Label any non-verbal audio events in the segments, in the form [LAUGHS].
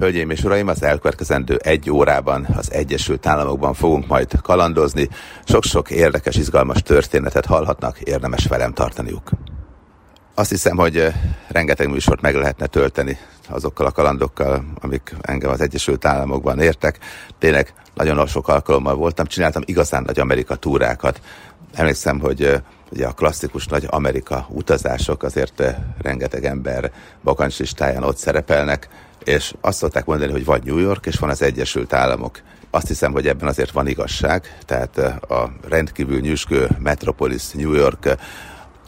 Hölgyeim és uraim, az elkövetkezendő egy órában az Egyesült Államokban fogunk majd kalandozni. Sok-sok érdekes, izgalmas történetet hallhatnak, érdemes velem tartaniuk. Azt hiszem, hogy rengeteg műsort meg lehetne tölteni azokkal a kalandokkal, amik engem az Egyesült Államokban értek. Tényleg nagyon sok alkalommal voltam, csináltam igazán nagy Amerika túrákat. Emlékszem, hogy ugye a klasszikus nagy Amerika utazások azért rengeteg ember bakancslistáján ott szerepelnek, és azt szokták mondani, hogy vagy New York, és van az Egyesült Államok. Azt hiszem, hogy ebben azért van igazság, tehát a rendkívül nyüskő Metropolis New York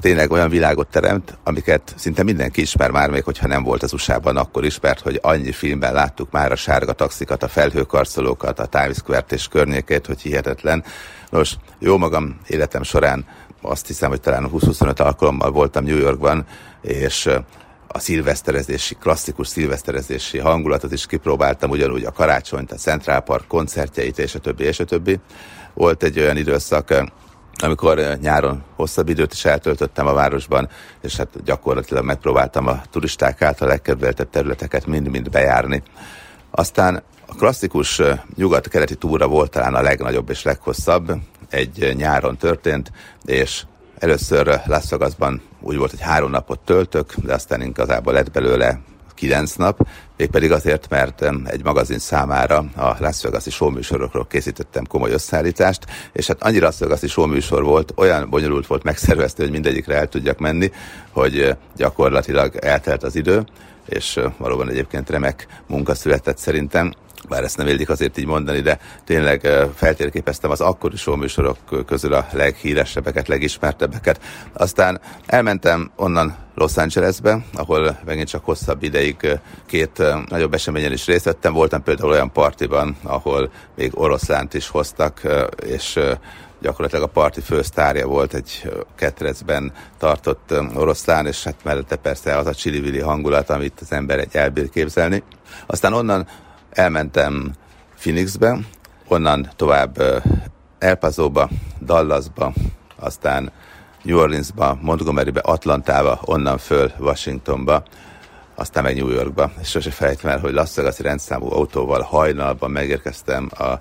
tényleg olyan világot teremt, amiket szinte mindenki ismer már, még hogyha nem volt az USA-ban, akkor ismert, hogy annyi filmben láttuk már a sárga taxikat, a felhőkarcolókat, a Times Square-t és környékét, hogy hihetetlen. Nos, jó magam életem során azt hiszem, hogy talán 20-25 alkalommal voltam New Yorkban, és a szilveszterezési, klasszikus szilveszterezési hangulatot is kipróbáltam, ugyanúgy a karácsonyt, a Central Park koncertjeit, és a többi, és a többi. Volt egy olyan időszak, amikor nyáron hosszabb időt is eltöltöttem a városban, és hát gyakorlatilag megpróbáltam a turisták által legkedveltebb területeket mind-mind bejárni. Aztán a klasszikus nyugat-keleti túra volt talán a legnagyobb és leghosszabb, egy nyáron történt, és először Las úgy volt, hogy három napot töltök, de aztán igazából lett belőle kilenc nap, mégpedig azért, mert egy magazin számára a Las Vegas-i showműsorokról készítettem komoly összeállítást, és hát annyira Las Vegas-i showműsor volt, olyan bonyolult volt megszervezni, hogy mindegyikre el tudjak menni, hogy gyakorlatilag eltelt az idő, és valóban egyébként remek munka született szerintem bár ezt nem illik azért így mondani, de tényleg feltérképeztem az akkori showműsorok közül a leghíresebbeket, legismertebbeket. Aztán elmentem onnan Los Angelesbe, ahol megint csak hosszabb ideig két nagyobb eseményen is részt vettem. Voltam például olyan partiban, ahol még oroszlánt is hoztak, és gyakorlatilag a parti fősztárja volt egy ketrecben tartott oroszlán, és hát mellette persze az a csili hangulat, amit az ember egy elbír képzelni. Aztán onnan elmentem Phoenixbe, onnan tovább El Paso-ba, Dallasba, aztán New Orleansba, Montgomerybe, Atlantába, onnan föl Washingtonba, aztán meg New Yorkba. És sose felejtem el, hogy Las Vegas-i rendszámú autóval hajnalban megérkeztem a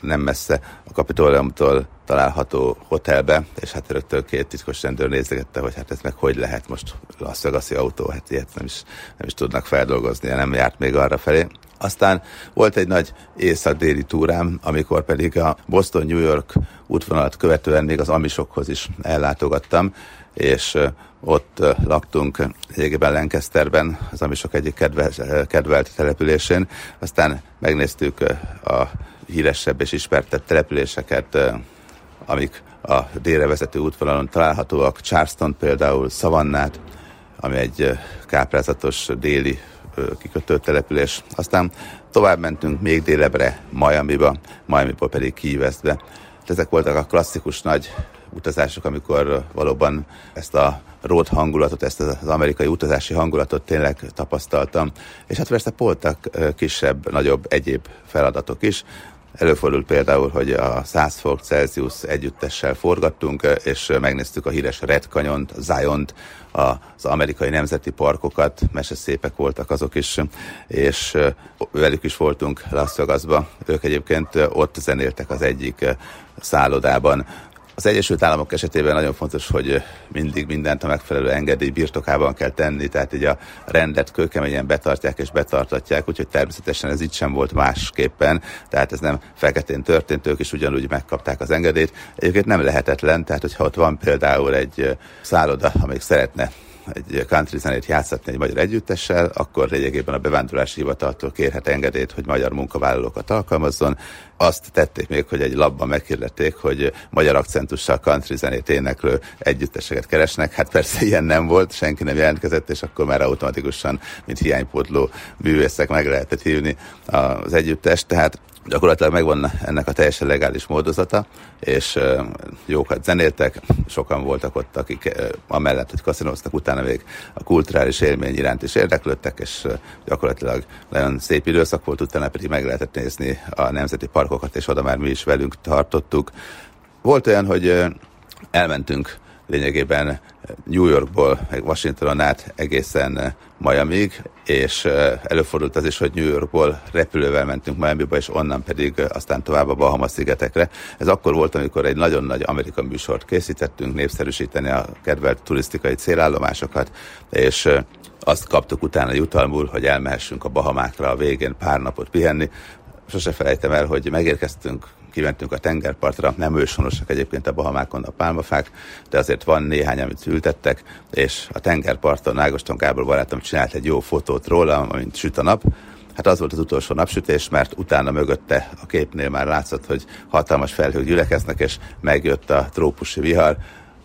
nem messze a Kapitóliumtól található hotelbe, és hát rögtön két titkos rendőr nézegette, hogy hát ez meg hogy lehet most Las Vegas-i autó, hát ilyet nem is, nem is tudnak feldolgozni, nem járt még arra felé. Aztán volt egy nagy észak-déli túrám, amikor pedig a Boston-New York útvonalat követően még az Amisokhoz is ellátogattam, és ott laktunk egyébben Lancasterben, az Amisok egyik kedvelt, kedvelt településén. Aztán megnéztük a híresebb és ismertebb településeket, amik a délre vezető útvonalon találhatóak. Charleston például, Savannát, ami egy káprázatos déli kikötő település. Aztán tovább mentünk még délebbre, Miami-ba, Miami-ból pedig Key Westbe. Ezek voltak a klasszikus nagy utazások, amikor valóban ezt a road hangulatot, ezt az amerikai utazási hangulatot tényleg tapasztaltam. És hát persze voltak kisebb, nagyobb egyéb feladatok is. Előfordult például, hogy a 100 fok Celsius együttessel forgattunk, és megnéztük a híres Red Canyon-t, Zion-t, az amerikai nemzeti parkokat, szépek voltak azok is, és velük is voltunk Las Vegasba. Ők egyébként ott zenéltek az egyik szállodában. Az Egyesült Államok esetében nagyon fontos, hogy mindig mindent a megfelelő engedély birtokában kell tenni, tehát így a rendet kőkeményen betartják és betartatják, úgyhogy természetesen ez itt sem volt másképpen, tehát ez nem feketén történt, ők is ugyanúgy megkapták az engedélyt. Egyébként nem lehetetlen, tehát hogyha ott van például egy szálloda, amelyik szeretne egy country zenét játszatni egy magyar együttessel, akkor lényegében a bevándorlási hivataltól kérhet engedélyt, hogy magyar munkavállalókat alkalmazzon. Azt tették még, hogy egy labban meghirdették, hogy magyar akcentussal country zenét éneklő együtteseket keresnek. Hát persze ilyen nem volt, senki nem jelentkezett, és akkor már automatikusan, mint hiánypótló művészek meg lehetett hívni az együttest. Tehát gyakorlatilag megvan ennek a teljesen legális módozata, és jókat zenéltek, sokan voltak ott, akik amellett, hogy kaszinóztak, utána még a kulturális élmény iránt is érdeklődtek, és gyakorlatilag nagyon szép időszak volt, utána pedig meg lehetett nézni a nemzeti parkokat, és oda már mi is velünk tartottuk. Volt olyan, hogy elmentünk lényegében New Yorkból, meg Washingtonon át egészen Miami-ig, és előfordult az is, hogy New Yorkból repülővel mentünk Miami-ba, és onnan pedig aztán tovább a Bahamas-szigetekre. Ez akkor volt, amikor egy nagyon nagy amerikai műsort készítettünk, népszerűsíteni a kedvelt turisztikai célállomásokat, és azt kaptuk utána jutalmul, hogy elmehessünk a Bahamákra a végén pár napot pihenni. Sose felejtem el, hogy megérkeztünk kimentünk a tengerpartra, nem őshonosak egyébként a Bahamákon a pálmafák, de azért van néhány, amit ültettek, és a tengerparton Ágoston Gábor barátom csinált egy jó fotót róla, amint süt a nap, Hát az volt az utolsó napsütés, mert utána mögötte a képnél már látszott, hogy hatalmas felhők gyülekeznek, és megjött a trópusi vihar.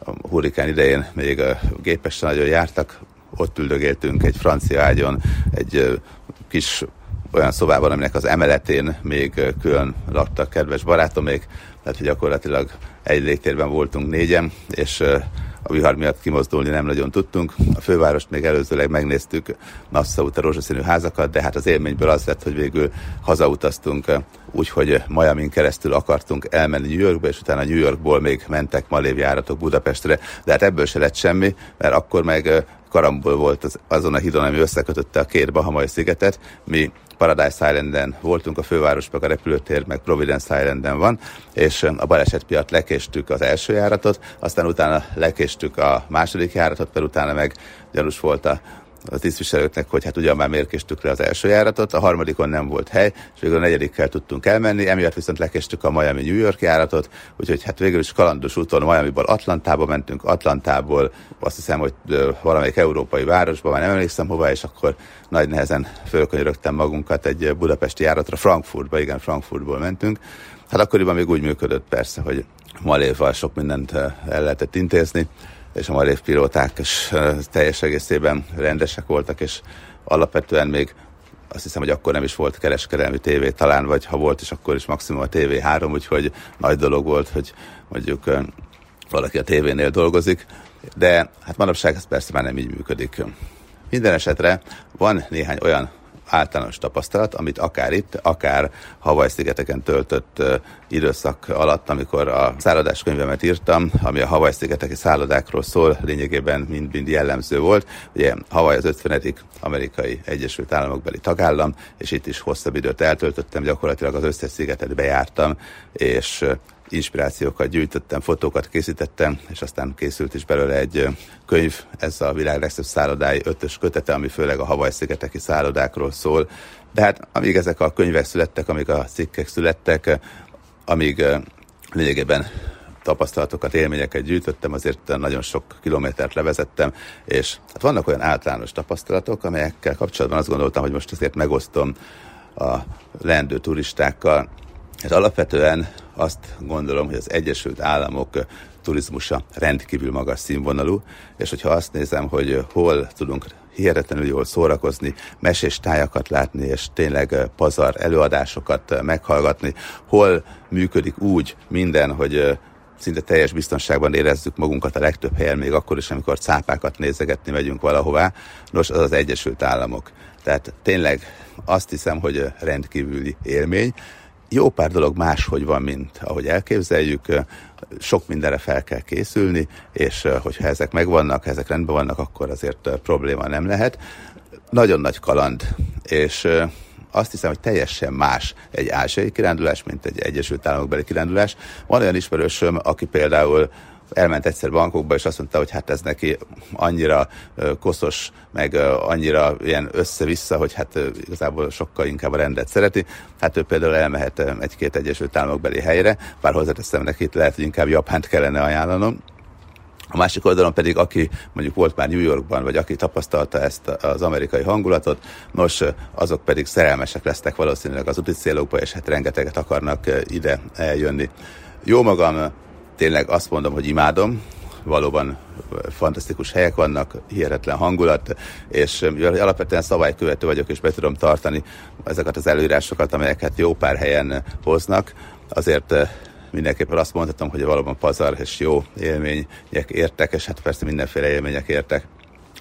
A hurrikán idején még a gépesen nagyon jártak, ott üldögéltünk egy francia ágyon, egy kis olyan szobában, aminek az emeletén még külön laktak kedves barátomék, tehát hogy gyakorlatilag egy légtérben voltunk négyen, és a vihar miatt kimozdulni nem nagyon tudtunk. A fővárost még előzőleg megnéztük, Nassau a rózsaszínű házakat, de hát az élményből az lett, hogy végül hazautaztunk úgyhogy Miami keresztül akartunk elmenni New Yorkba, és utána New Yorkból még mentek malév járatok Budapestre, de hát ebből se lett semmi, mert akkor meg karambol volt az, azon a hídon, ami összekötötte a két Bahamai szigetet. Mi Paradise Islanden voltunk, a fővárosban a repülőtér, meg Providence Islanden van, és a baleset miatt lekéstük az első járatot, aztán utána lekéstük a második járatot, mert utána meg gyanús volt a a tisztviselőknek, hogy hát ugyan már mérkéstük le az első járatot, a harmadikon nem volt hely, és végül a negyedikkel tudtunk elmenni, emiatt viszont lekéstük a Miami-New York járatot, úgyhogy hát végül is kalandos úton Miami-ból Atlantába mentünk, Atlantából azt hiszem, hogy valamelyik európai városba, már nem emlékszem hova, és akkor nagy nehezen fölkönyörögtem magunkat egy budapesti járatra, Frankfurtba, igen, Frankfurtból mentünk. Hát akkoriban még úgy működött persze, hogy Maléval sok mindent el lehetett intézni, és a marév pilóták is teljes egészében rendesek voltak, és alapvetően még azt hiszem, hogy akkor nem is volt kereskedelmi tévé talán, vagy ha volt is, akkor is maximum a TV3, úgyhogy nagy dolog volt, hogy mondjuk valaki a tévénél dolgozik, de hát manapság ez persze már nem így működik. Minden esetre van néhány olyan általános tapasztalat, amit akár itt, akár Havaj-szigeteken töltött időszak alatt, amikor a szállodáskönyvemet írtam, ami a Havaj-szigeteki szállodákról szól, lényegében mind-mind jellemző volt. Ugye Havaj az 50. amerikai Egyesült Államokbeli tagállam, és itt is hosszabb időt eltöltöttem, gyakorlatilag az összes szigetet bejártam, és inspirációkat gyűjtöttem, fotókat készítettem, és aztán készült is belőle egy könyv, ez a világ legszebb szállodái ötös kötete, ami főleg a Havaj-szigeteki szállodákról szól. De hát amíg ezek a könyvek születtek, amíg a cikkek születtek, amíg lényegében tapasztalatokat, élményeket gyűjtöttem, azért nagyon sok kilométert levezettem, és hát vannak olyan általános tapasztalatok, amelyekkel kapcsolatban azt gondoltam, hogy most azért megosztom a leendő turistákkal, ez alapvetően azt gondolom, hogy az Egyesült Államok turizmusa rendkívül magas színvonalú, és hogyha azt nézem, hogy hol tudunk hihetetlenül jól szórakozni, mesés tájakat látni, és tényleg pazar előadásokat meghallgatni, hol működik úgy minden, hogy szinte teljes biztonságban érezzük magunkat a legtöbb helyen, még akkor is, amikor cápákat nézegetni megyünk valahová. Nos, az az Egyesült Államok. Tehát tényleg azt hiszem, hogy rendkívüli élmény jó pár dolog máshogy van, mint ahogy elképzeljük, sok mindenre fel kell készülni, és hogyha ezek megvannak, ha ezek rendben vannak, akkor azért probléma nem lehet. Nagyon nagy kaland, és azt hiszem, hogy teljesen más egy ázsiai kirándulás, mint egy Egyesült Államokbeli kirándulás. Van olyan ismerősöm, aki például elment egyszer bankokba, és azt mondta, hogy hát ez neki annyira koszos, meg annyira ilyen össze-vissza, hogy hát igazából sokkal inkább a rendet szereti. Hát ő például elmehet egy-két Egyesült Államokbeli helyre, bár hozzáteszem neki, lehet, hogy inkább Japánt kellene ajánlanom, a másik oldalon pedig, aki mondjuk volt már New Yorkban, vagy aki tapasztalta ezt az amerikai hangulatot, nos, azok pedig szerelmesek lesznek valószínűleg az úti célokba, és hát rengeteget akarnak ide eljönni. Jó magam, tényleg azt mondom, hogy imádom, valóban fantasztikus helyek vannak, hihetetlen hangulat, és alapvetően szabálykövető vagyok, és be tudom tartani ezeket az előírásokat, amelyeket jó pár helyen hoznak, azért mindenképpen azt mondhatom, hogy valóban pazar és jó élmények értek, és hát persze mindenféle élmények értek.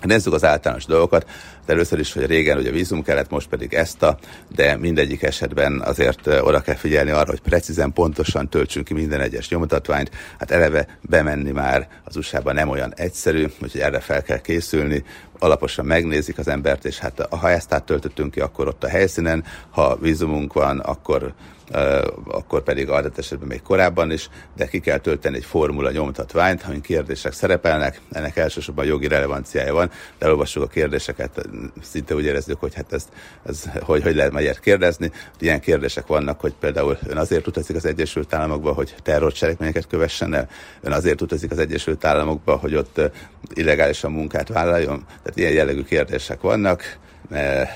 Nézzük az általános dolgokat. De először is, hogy régen ugye vízum kellett, most pedig ezt a, de mindegyik esetben azért oda kell figyelni arra, hogy precízen, pontosan töltsünk ki minden egyes nyomutatványt. Hát eleve bemenni már az USA-ba nem olyan egyszerű, úgyhogy erre fel kell készülni, alaposan megnézik az embert, és hát ha ezt áttöltöttünk ki, akkor ott a helyszínen, ha vízumunk van, akkor akkor pedig adott esetben még korábban is, de ki kell tölteni egy formula nyomtatványt, amin kérdések szerepelnek, ennek elsősorban jogi relevanciája van, de olvassuk a kérdéseket, szinte úgy érezzük, hogy hát ezt, ez, hogy, hogy lehet majd kérdezni. Ilyen kérdések vannak, hogy például ön azért utazik az Egyesült Államokba, hogy terrorcselekményeket kövessen el, ön azért utazik az Egyesült Államokba, hogy ott illegálisan munkát vállaljon. Tehát ilyen jellegű kérdések vannak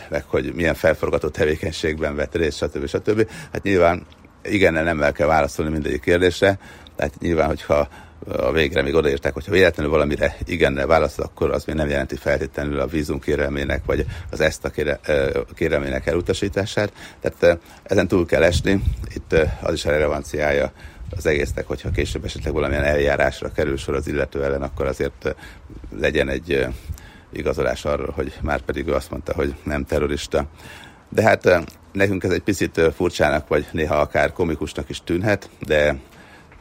meg hogy milyen felforgatott tevékenységben vett részt, stb. stb. Hát nyilván igen, nem kell válaszolni mindegyik kérdésre, tehát nyilván, hogyha a végre még odaértek, hogyha véletlenül valamire igennel válaszol, akkor az még nem jelenti feltétlenül a vízum kérelmének, vagy az ezt a kérelmének elutasítását. Tehát ezen túl kell esni, itt az is a relevanciája az egésznek, hogyha később esetleg valamilyen eljárásra kerül sor az illető ellen, akkor azért legyen egy igazolás arról, hogy már pedig ő azt mondta, hogy nem terrorista. De hát nekünk ez egy picit furcsának, vagy néha akár komikusnak is tűnhet, de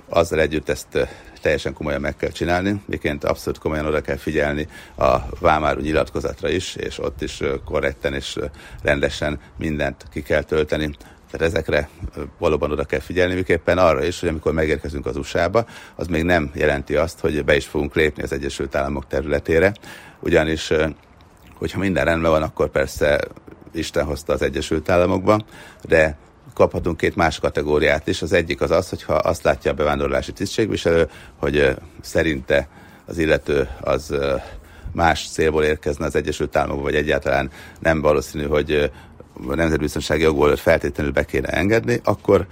azzal együtt ezt teljesen komolyan meg kell csinálni, miként abszolút komolyan oda kell figyelni a vámáru nyilatkozatra is, és ott is korrekten és rendesen mindent ki kell tölteni. Tehát ezekre valóban oda kell figyelni, miképpen arra is, hogy amikor megérkezünk az USA-ba, az még nem jelenti azt, hogy be is fogunk lépni az Egyesült Államok területére, ugyanis hogyha minden rendben van, akkor persze Isten hozta az Egyesült Államokba, de kaphatunk két más kategóriát is. Az egyik az az, hogyha azt látja a bevándorlási tisztségviselő, hogy szerinte az illető az más célból érkezne az Egyesült Államokba, vagy egyáltalán nem valószínű, hogy nemzetbiztonsági jogból feltétlenül be kéne engedni, akkor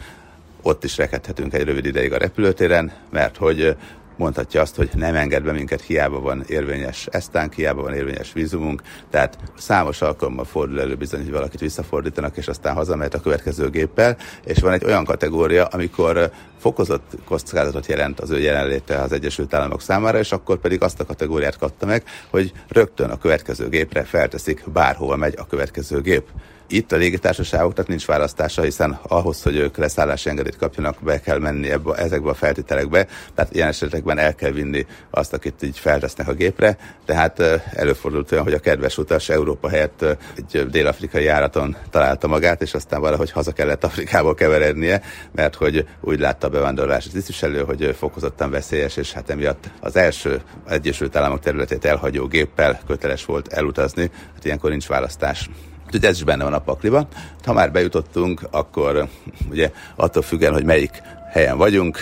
ott is rekedhetünk egy rövid ideig a repülőtéren, mert hogy mondhatja azt, hogy nem enged be minket, hiába van érvényes esztánk, hiába van érvényes vízumunk, tehát számos alkalommal fordul elő bizony, hogy valakit visszafordítanak, és aztán hazamehet a következő géppel, és van egy olyan kategória, amikor fokozott kockázatot jelent az ő jelenléte az Egyesült Államok számára, és akkor pedig azt a kategóriát kapta meg, hogy rögtön a következő gépre felteszik, bárhova megy a következő gép. Itt a légitársaságoknak nincs választása, hiszen ahhoz, hogy ők leszállási engedélyt kapjanak, be kell menni ebbe, ezekbe a feltételekbe, tehát ilyen esetekben el kell vinni azt, akit így feltesznek a gépre, tehát előfordult olyan, hogy a kedves utas Európa helyett egy dél-afrikai járaton találta magát, és aztán valahogy haza kellett Afrikából keverednie, mert hogy úgy látta a bevándorlási tisztviselő, hogy fokozottan veszélyes, és hát emiatt az első Egyesült Államok területét elhagyó géppel köteles volt elutazni, hát ilyenkor nincs választás. Úgyhogy ez is benne van a pakliba. Ha már bejutottunk, akkor ugye attól függően, hogy melyik helyen vagyunk,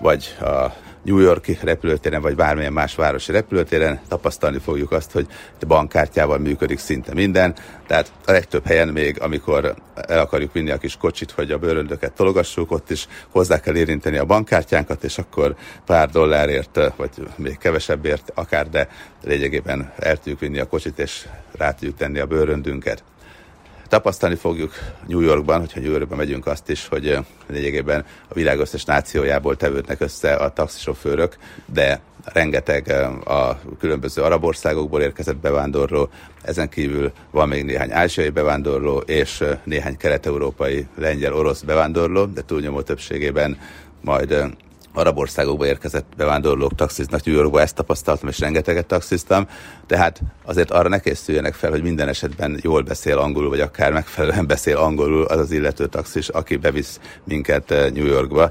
vagy a New Yorki repülőtéren, vagy bármilyen más városi repülőtéren tapasztalni fogjuk azt, hogy bankkártyával működik szinte minden. Tehát a legtöbb helyen még, amikor el akarjuk vinni a kis kocsit, hogy a bőröndöket tologassuk, ott is hozzá kell érinteni a bankkártyánkat, és akkor pár dollárért, vagy még kevesebbért akár, de lényegében el tudjuk vinni a kocsit, és rá tudjuk tenni a bőröndünket. Tapasztalni fogjuk New Yorkban, hogyha New Yorkban megyünk azt is, hogy lényegében a világ összes nációjából tevődnek össze a taxisofőrök, de rengeteg a különböző arab országokból érkezett bevándorló, ezen kívül van még néhány ázsiai bevándorló, és néhány kelet-európai, lengyel, orosz bevándorló, de túlnyomó többségében majd arab országokba érkezett bevándorlók taxiznak New Yorkba, ezt tapasztaltam, és rengeteget taxiztam, tehát azért arra ne készüljenek fel, hogy minden esetben jól beszél angolul, vagy akár megfelelően beszél angolul az az illető taxis, aki bevisz minket eh, New Yorkba.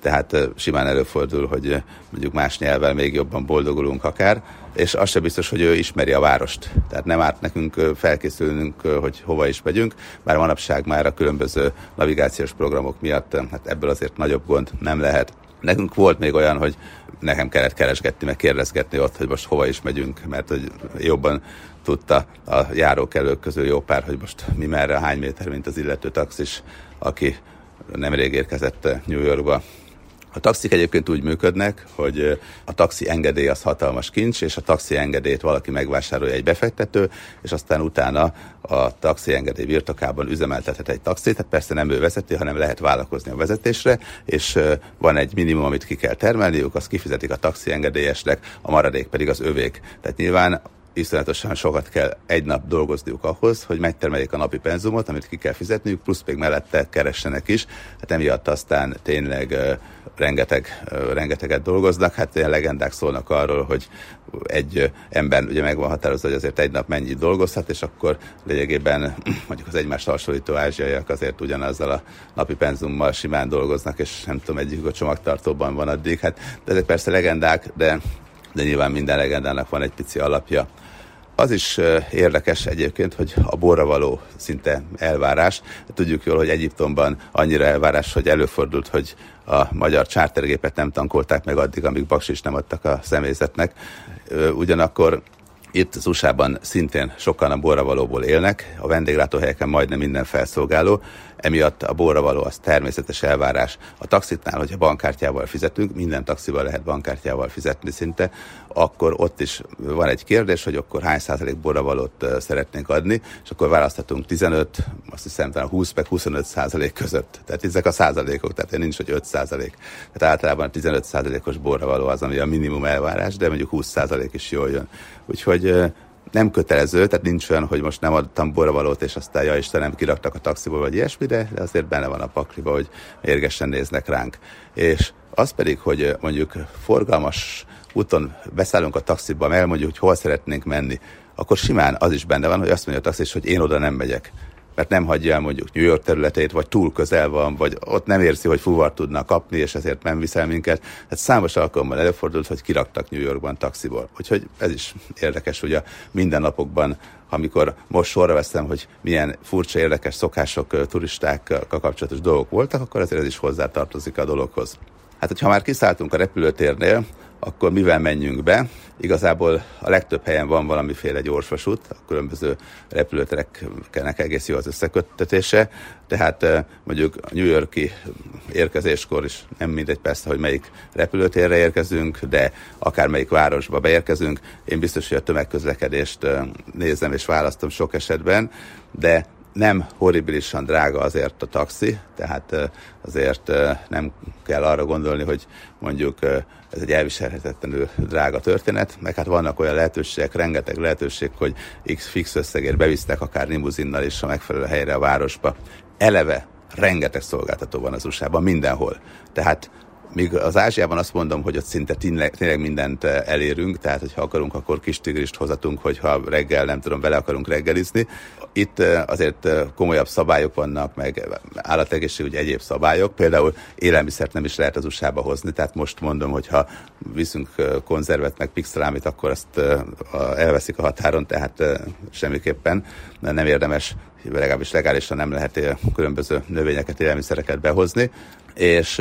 Tehát eh, simán előfordul, hogy eh, mondjuk más nyelvvel még jobban boldogulunk akár, és az sem biztos, hogy ő ismeri a várost. Tehát nem árt nekünk felkészülnünk, hogy hova is megyünk, bár manapság már a különböző navigációs programok miatt hát ebből azért nagyobb gond nem lehet. Nekünk volt még olyan, hogy nekem kellett keresgetni, meg kérdezgetni ott, hogy most hova is megyünk, mert hogy jobban tudta a járókelők közül jó pár, hogy most mi merre, hány méter, mint az illető taxis, aki nemrég érkezett New Yorkba a taxik egyébként úgy működnek, hogy a taxi engedély az hatalmas kincs, és a taxi engedélyt valaki megvásárolja egy befektető, és aztán utána a taxi engedély birtokában üzemeltethet egy taxit, tehát persze nem ő vezeti, hanem lehet vállalkozni a vezetésre, és van egy minimum, amit ki kell termelniük, azt kifizetik a taxi engedélyesnek, a maradék pedig az övék. Tehát nyilván iszonyatosan sokat kell egy nap dolgozniuk ahhoz, hogy megtermeljék a napi penzumot, amit ki kell fizetniük, plusz még mellette keressenek is. Hát emiatt aztán tényleg rengeteg, rengeteget dolgoznak. Hát ilyen legendák szólnak arról, hogy egy ember ugye meg van határozva, hogy azért egy nap mennyit dolgozhat, és akkor lényegében [CLEARS THROAT] mondjuk az egymást hasonlító ázsiaiak azért ugyanazzal a napi penzummal simán dolgoznak, és nem tudom, egyik a csomagtartóban van addig. Hát de ezek persze legendák, de de nyilván minden legendának van egy pici alapja. Az is érdekes egyébként, hogy a borra való szinte elvárás. Tudjuk jól, hogy Egyiptomban annyira elvárás, hogy előfordult, hogy a magyar csártergépet nem tankolták meg addig, amíg baksis nem adtak a személyzetnek. Ugyanakkor itt az USA-ban szintén sokan a borravalóból élnek, a vendéglátóhelyeken majdnem minden felszolgáló, emiatt a borravaló az természetes elvárás. A taxitnál, hogyha bankkártyával fizetünk, minden taxival lehet bankkártyával fizetni szinte, akkor ott is van egy kérdés, hogy akkor hány százalék borravalót szeretnénk adni, és akkor választhatunk 15, azt hiszem talán 20 meg 25 százalék között. Tehát ezek a százalékok, tehát nincs, hogy 5 százalék. Tehát általában a 15 százalékos borravaló az, ami a minimum elvárás, de mondjuk 20 százalék is jól jön. Úgyhogy nem kötelező, tehát nincs olyan, hogy most nem adtam borravalót, és aztán, ja Istenem, kiraktak a taxiból, vagy ilyesmi, de, azért benne van a pakliba, hogy mérgesen néznek ránk. És az pedig, hogy mondjuk forgalmas úton beszállunk a taxiba, elmondjuk, hogy hol szeretnénk menni, akkor simán az is benne van, hogy azt mondja a taxis, hogy én oda nem megyek mert nem hagyja el mondjuk New York területét, vagy túl közel van, vagy ott nem érzi, hogy fuvar tudna kapni, és ezért nem viszel minket. Hát számos alkalommal előfordult, hogy kiraktak New Yorkban taxiból. Úgyhogy ez is érdekes, hogy a mindennapokban, amikor most sorra veszem, hogy milyen furcsa, érdekes szokások, turistákkal kapcsolatos dolgok voltak, akkor azért ez is hozzátartozik a dologhoz. Hát, hogyha már kiszálltunk a repülőtérnél, akkor mivel menjünk be? Igazából a legtöbb helyen van valamiféle gyorsvasút, a különböző repülőtereknek egész jó az összeköttetése, tehát eh, mondjuk a New Yorki érkezéskor is nem mindegy persze, hogy melyik repülőtérre érkezünk, de akár melyik városba beérkezünk. Én biztos, hogy a tömegközlekedést nézem és választom sok esetben, de nem horribilisan drága azért a taxi, tehát azért nem kell arra gondolni, hogy mondjuk ez egy elviselhetetlenül drága történet, meg hát vannak olyan lehetőségek, rengeteg lehetőség, hogy x fix összegért bevisztek akár limuzinnal is a megfelelő helyre a városba. Eleve rengeteg szolgáltató van az USA-ban, mindenhol. Tehát Míg az Ázsiában azt mondom, hogy ott szinte tényleg, mindent eh, elérünk, tehát hogyha akarunk, akkor kis tigrist hozatunk, hogyha reggel, nem tudom, vele akarunk reggelizni. Itt eh, azért eh, komolyabb szabályok vannak, meg állategészségügy egyéb szabályok. Például élelmiszert nem is lehet az USA-ba hozni, tehát most mondom, hogy ha viszünk konzervet, meg pixelámit, akkor azt elveszik a határon, tehát semmiképpen nem érdemes legalábbis legálisan nem lehet különböző növényeket, élelmiszereket behozni, és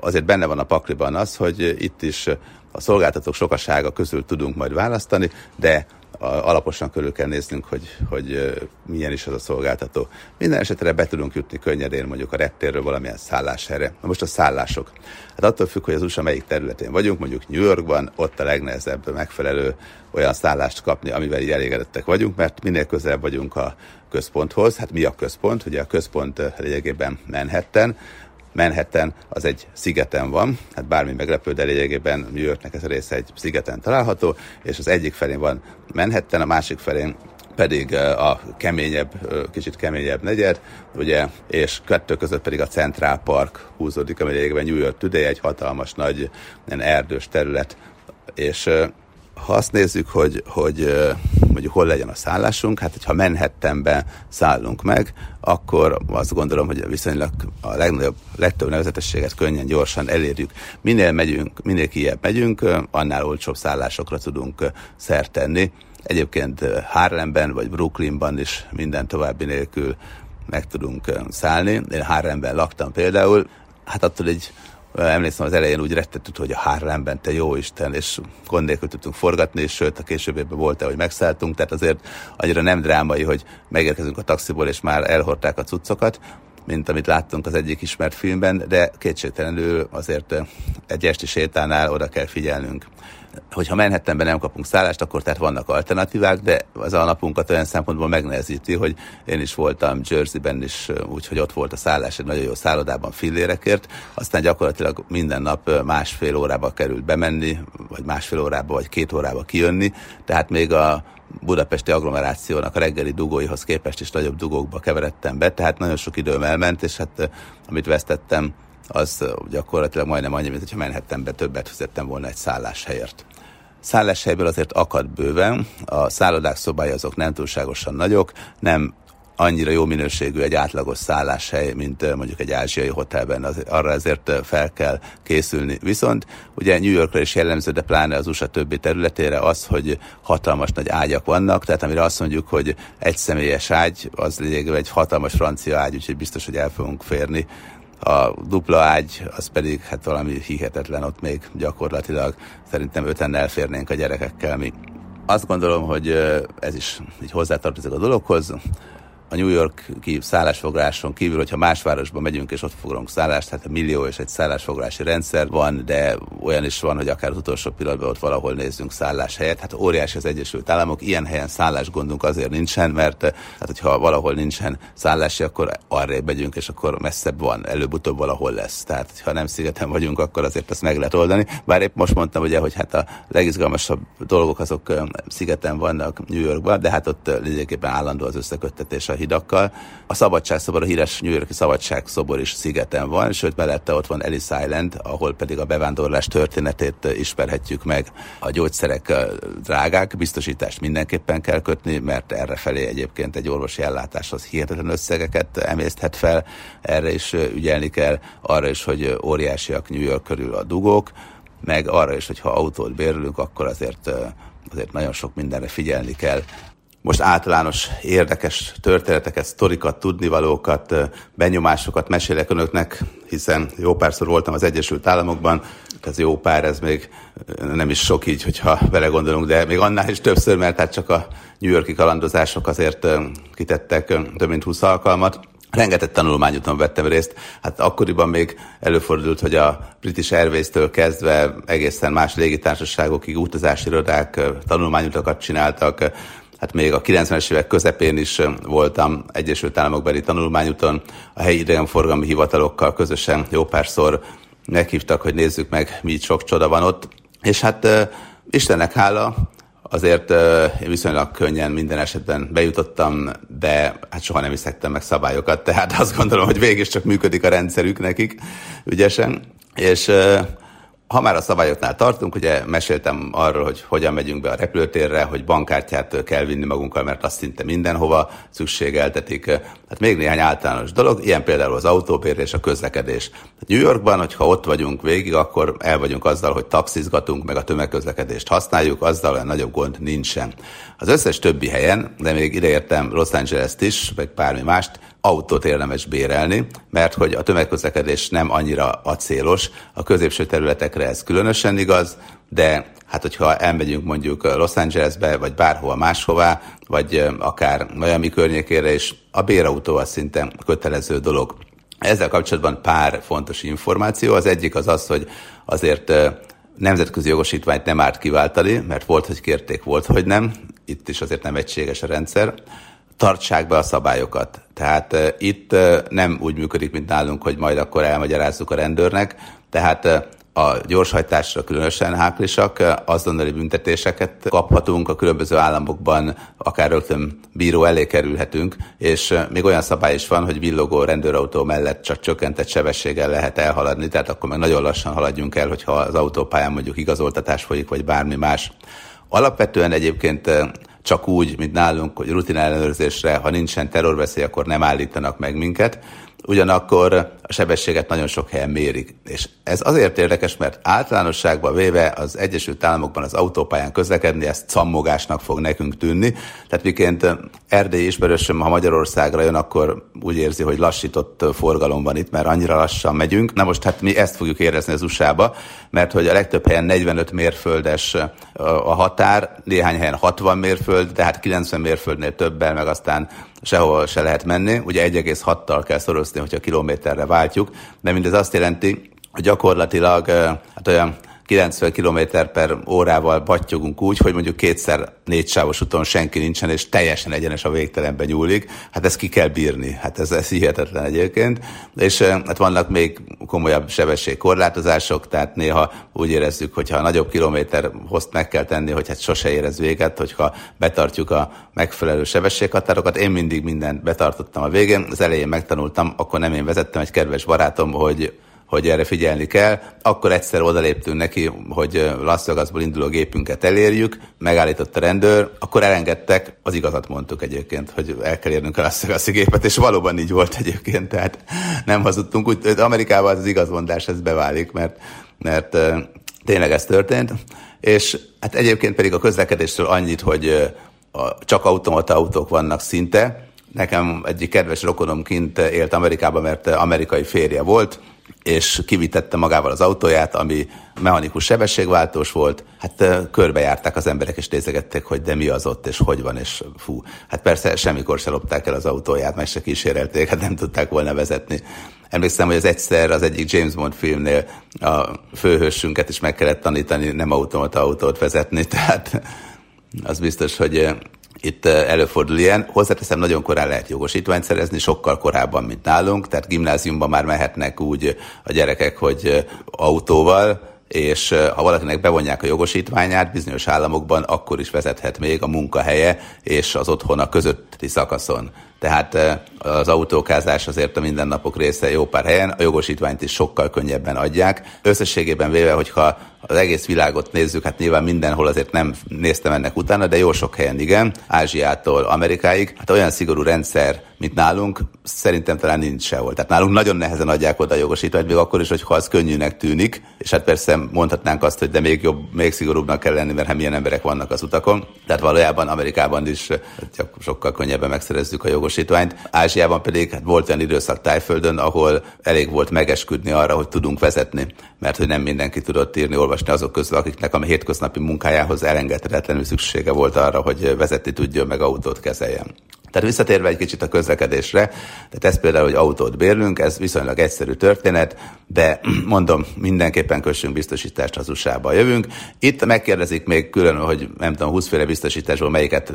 azért benne van a pakliban az, hogy itt is a szolgáltatók sokasága közül tudunk majd választani, de alaposan körül kell néznünk, hogy, hogy milyen is az a szolgáltató. Minden esetre be tudunk jutni könnyedén mondjuk a reptérről valamilyen szálláshelyre. Na most a szállások. Hát attól függ, hogy az USA melyik területén vagyunk, mondjuk New Yorkban, ott a legnehezebb megfelelő olyan szállást kapni, amivel így elégedettek vagyunk, mert minél közelebb vagyunk a központhoz. Hát mi a központ? Ugye a központ lényegében Manhattan, Manhattan az egy szigeten van, hát bármi meglepő, de lényegében New Yorknek ez a része egy szigeten található, és az egyik felén van Manhattan, a másik felén pedig a keményebb, kicsit keményebb negyed, ugye, és kettő között pedig a Central Park húzódik, ami lényegében New York Today, egy hatalmas nagy erdős terület, és ha azt nézzük, hogy, hogy mondjuk hol legyen a szállásunk, hát hogyha Manhattanben szállunk meg, akkor azt gondolom, hogy viszonylag a legnagyobb, legtöbb nevezetességet könnyen, gyorsan elérjük. Minél megyünk, minél kijebb megyünk, annál olcsóbb szállásokra tudunk szert tenni. Egyébként Harlemben vagy Brooklynban is minden további nélkül meg tudunk szállni. Én Harlemben laktam például, hát attól egy Emlékszem, az elején úgy rettettük, hogy a Harlemben, te jó Isten, és gond nélkül tudtunk forgatni, és sőt, a későbbiekben volt-e, hogy megszálltunk, tehát azért annyira nem drámai, hogy megérkezünk a taxiból, és már elhordták a cuccokat, mint amit láttunk az egyik ismert filmben, de kétségtelenül azért egy esti sétánál oda kell figyelnünk. Hogyha Manhattanben nem kapunk szállást, akkor tehát vannak alternatívák, de az a napunkat olyan szempontból megnehezíti, hogy én is voltam Jerseyben is, úgyhogy ott volt a szállás egy nagyon jó szállodában fillérekért, aztán gyakorlatilag minden nap másfél órába került bemenni, vagy másfél órába, vagy két órába kijönni, tehát még a budapesti agglomerációnak a reggeli dugóihoz képest is nagyobb dugókba keveredtem be, tehát nagyon sok időm elment, és hát amit vesztettem, az gyakorlatilag majdnem annyi, mint hogyha menhettem be, többet fizettem volna egy szálláshelyért. Szálláshelyből azért akad bőven, a szállodák szobái azok nem túlságosan nagyok, nem annyira jó minőségű egy átlagos szálláshely, mint mondjuk egy ázsiai hotelben, az, arra ezért fel kell készülni. Viszont ugye New Yorkra is jellemző, de pláne az USA többi területére az, hogy hatalmas nagy ágyak vannak, tehát amire azt mondjuk, hogy egy személyes ágy, az lényegében egy hatalmas francia ágy, úgyhogy biztos, hogy el fogunk férni a dupla ágy, az pedig hát valami hihetetlen, ott még gyakorlatilag szerintem öten elférnénk a gyerekekkel mi. Azt gondolom, hogy ez is így hozzátartozik a dologhoz a New Yorki szállásfoglaláson kívül, hogyha más városba megyünk és ott foglalunk szállást, hát a millió és egy szállásfoglalási rendszer van, de olyan is van, hogy akár az utolsó pillanatban ott valahol nézzünk szálláshelyet. Hát óriási az Egyesült Államok, ilyen helyen szállásgondunk azért nincsen, mert hát hogyha valahol nincsen szállási, akkor arrébb megyünk, és akkor messzebb van, előbb-utóbb valahol lesz. Tehát ha nem szigeten vagyunk, akkor azért ezt meg lehet oldani. Bár épp most mondtam ugye, hogy hát a legizgalmasabb dolgok azok szigeten vannak New Yorkban, de hát ott lényegében állandó az összeköttetés a hidakkal. A szabadságszobor, a híres New Yorki szabadságszobor is szigeten van, sőt mellette ott van Ellis Island, ahol pedig a bevándorlás történetét ismerhetjük meg. A gyógyszerek drágák, biztosítást mindenképpen kell kötni, mert erre felé egyébként egy orvosi ellátáshoz hihetetlen összegeket emészthet fel, erre is ügyelni kell, arra is, hogy óriásiak New York körül a dugók, meg arra is, hogy ha autót bérlünk, akkor azért azért nagyon sok mindenre figyelni kell most általános érdekes történeteket, sztorikat, tudnivalókat, benyomásokat mesélek önöknek, hiszen jó párszor voltam az Egyesült Államokban, ez jó pár, ez még nem is sok így, hogyha belegondolunk, de még annál is többször, mert hát csak a New Yorki kalandozások azért kitettek több mint 20 alkalmat. Rengeteg tanulmányúton vettem részt. Hát akkoriban még előfordult, hogy a British Airways-től kezdve egészen más légitársaságokig utazási irodák tanulmányutakat csináltak, hát még a 90-es évek közepén is voltam Egyesült Államokbeli tanulmányúton, a helyi idegenforgalmi hivatalokkal közösen jó párszor meghívtak, hogy nézzük meg, mi sok csoda van ott. És hát Istennek hála, azért én viszonylag könnyen minden esetben bejutottam, de hát soha nem is szektem meg szabályokat, tehát azt gondolom, hogy végig csak működik a rendszerük nekik ügyesen. És ha már a szabályoknál tartunk, ugye meséltem arról, hogy hogyan megyünk be a repülőtérre, hogy bankkártyát kell vinni magunkkal, mert azt szinte mindenhova szükségeltetik. Hát még néhány általános dolog, ilyen például az autóbér a közlekedés. New Yorkban, hogyha ott vagyunk végig, akkor el vagyunk azzal, hogy taxizgatunk, meg a tömegközlekedést használjuk, azzal olyan nagyobb gond nincsen. Az összes többi helyen, de még ideértem Los Angeles-t is, meg bármi mást, autót érdemes bérelni, mert hogy a tömegközlekedés nem annyira acélos, a középső területekre ez különösen igaz, de hát hogyha elmegyünk mondjuk Los Angelesbe, vagy bárhova máshová, vagy akár Miami környékére is, a bérautó az szinte kötelező dolog. Ezzel kapcsolatban pár fontos információ. Az egyik az az, hogy azért nemzetközi jogosítványt nem árt kiváltani, mert volt, hogy kérték, volt, hogy nem. Itt is azért nem egységes a rendszer tartsák be a szabályokat. Tehát uh, itt uh, nem úgy működik, mint nálunk, hogy majd akkor elmagyarázzuk a rendőrnek. Tehát uh, a gyorshajtásra különösen háklisak, azonnali büntetéseket kaphatunk a különböző államokban, akár rögtön bíró elé kerülhetünk, és még olyan szabály is van, hogy villogó rendőrautó mellett csak csökkentett sebességgel lehet elhaladni, tehát akkor meg nagyon lassan haladjunk el, hogyha az autópályán mondjuk igazoltatás folyik, vagy bármi más. Alapvetően egyébként csak úgy, mint nálunk, hogy rutin ellenőrzésre, ha nincsen terrorveszély, akkor nem állítanak meg minket. Ugyanakkor a sebességet nagyon sok helyen mérik. És ez azért érdekes, mert általánosságban véve az Egyesült Államokban az autópályán közlekedni, ez cammogásnak fog nekünk tűnni. Tehát miként Erdély ismerősöm, ha Magyarországra jön, akkor úgy érzi, hogy lassított forgalom van itt, mert annyira lassan megyünk. Na most hát mi ezt fogjuk érezni az USA-ba, mert hogy a legtöbb helyen 45 mérföldes a határ, néhány helyen 60 mérföld, tehát 90 mérföldnél többel, meg aztán sehol se lehet menni. Ugye 1,6-tal kell szorozni, hogyha kilométerre váltjuk, de mindez azt jelenti, hogy gyakorlatilag hát olyan 90 km per órával battyogunk úgy, hogy mondjuk kétszer négy sávos úton senki nincsen, és teljesen egyenes a végtelenben nyúlik. Hát ezt ki kell bírni. Hát ez, ez hihetetlen egyébként. És hát vannak még komolyabb sebességkorlátozások, tehát néha úgy érezzük, hogyha a nagyobb kilométer hozt meg kell tenni, hogy hát sose érez véget, hogyha betartjuk a megfelelő sebességhatárokat. Én mindig mindent betartottam a végén. Az elején megtanultam, akkor nem én vezettem, egy kedves barátom, hogy hogy erre figyelni kell. Akkor egyszer odaléptünk neki, hogy Las Vegasból induló gépünket elérjük, megállított a rendőr, akkor elengedtek, az igazat mondtuk egyébként, hogy el kell érnünk a Las Vegas gépet, és valóban így volt egyébként, tehát nem hazudtunk. Úgy, Amerikában az igazmondás ez beválik, mert, mert tényleg ez történt. És hát egyébként pedig a közlekedésről annyit, hogy csak automata autók vannak szinte. Nekem egyik kedves rokonom kint élt Amerikában, mert amerikai férje volt, és kivitette magával az autóját, ami mechanikus sebességváltós volt, hát körbejárták az emberek, és nézegették, hogy de mi az ott, és hogy van, és fú. Hát persze semmikor se lopták el az autóját, meg se kísérelték, hát nem tudták volna vezetni. Emlékszem, hogy az egyszer az egyik James Bond filmnél a főhősünket is meg kellett tanítani nem automata autót vezetni, [LAUGHS] tehát az biztos, hogy itt előfordul ilyen. Hozzáteszem, nagyon korán lehet jogosítványt szerezni, sokkal korábban, mint nálunk, tehát gimnáziumban már mehetnek úgy a gyerekek, hogy autóval, és ha valakinek bevonják a jogosítványát bizonyos államokban, akkor is vezethet még a munkahelye és az otthona közötti szakaszon. Tehát az autókázás azért a mindennapok része jó pár helyen, a jogosítványt is sokkal könnyebben adják. Összességében véve, hogyha az egész világot nézzük, hát nyilván mindenhol azért nem néztem ennek utána, de jó sok helyen igen, Ázsiától Amerikáig, hát olyan szigorú rendszer, mint nálunk, szerintem talán nincs sehol. Tehát nálunk nagyon nehezen adják oda a jogosítványt, még akkor is, hogyha az könnyűnek tűnik, és hát persze mondhatnánk azt, hogy de még jobb, még szigorúbbnak kell lenni, mert hát milyen emberek vannak az utakon. Tehát valójában Amerikában is hát sokkal könnyebben megszerezzük a jogosítványt. Ázsiában pedig hát volt olyan időszak Tájföldön, ahol elég volt megesküdni arra, hogy tudunk vezetni, mert hogy nem mindenki tudott írni, olvasni azok közül, akiknek a hétköznapi munkájához elengedhetetlenül szüksége volt arra, hogy vezetni tudjon, meg autót kezeljen. Tehát visszatérve egy kicsit a közlekedésre, tehát ez például, hogy autót bérlünk, ez viszonylag egyszerű történet, de [CLEARS THROAT] mondom, mindenképpen kössünk biztosítást az usa jövünk. Itt megkérdezik még külön, hogy nem tudom, 20 féle biztosításból melyiket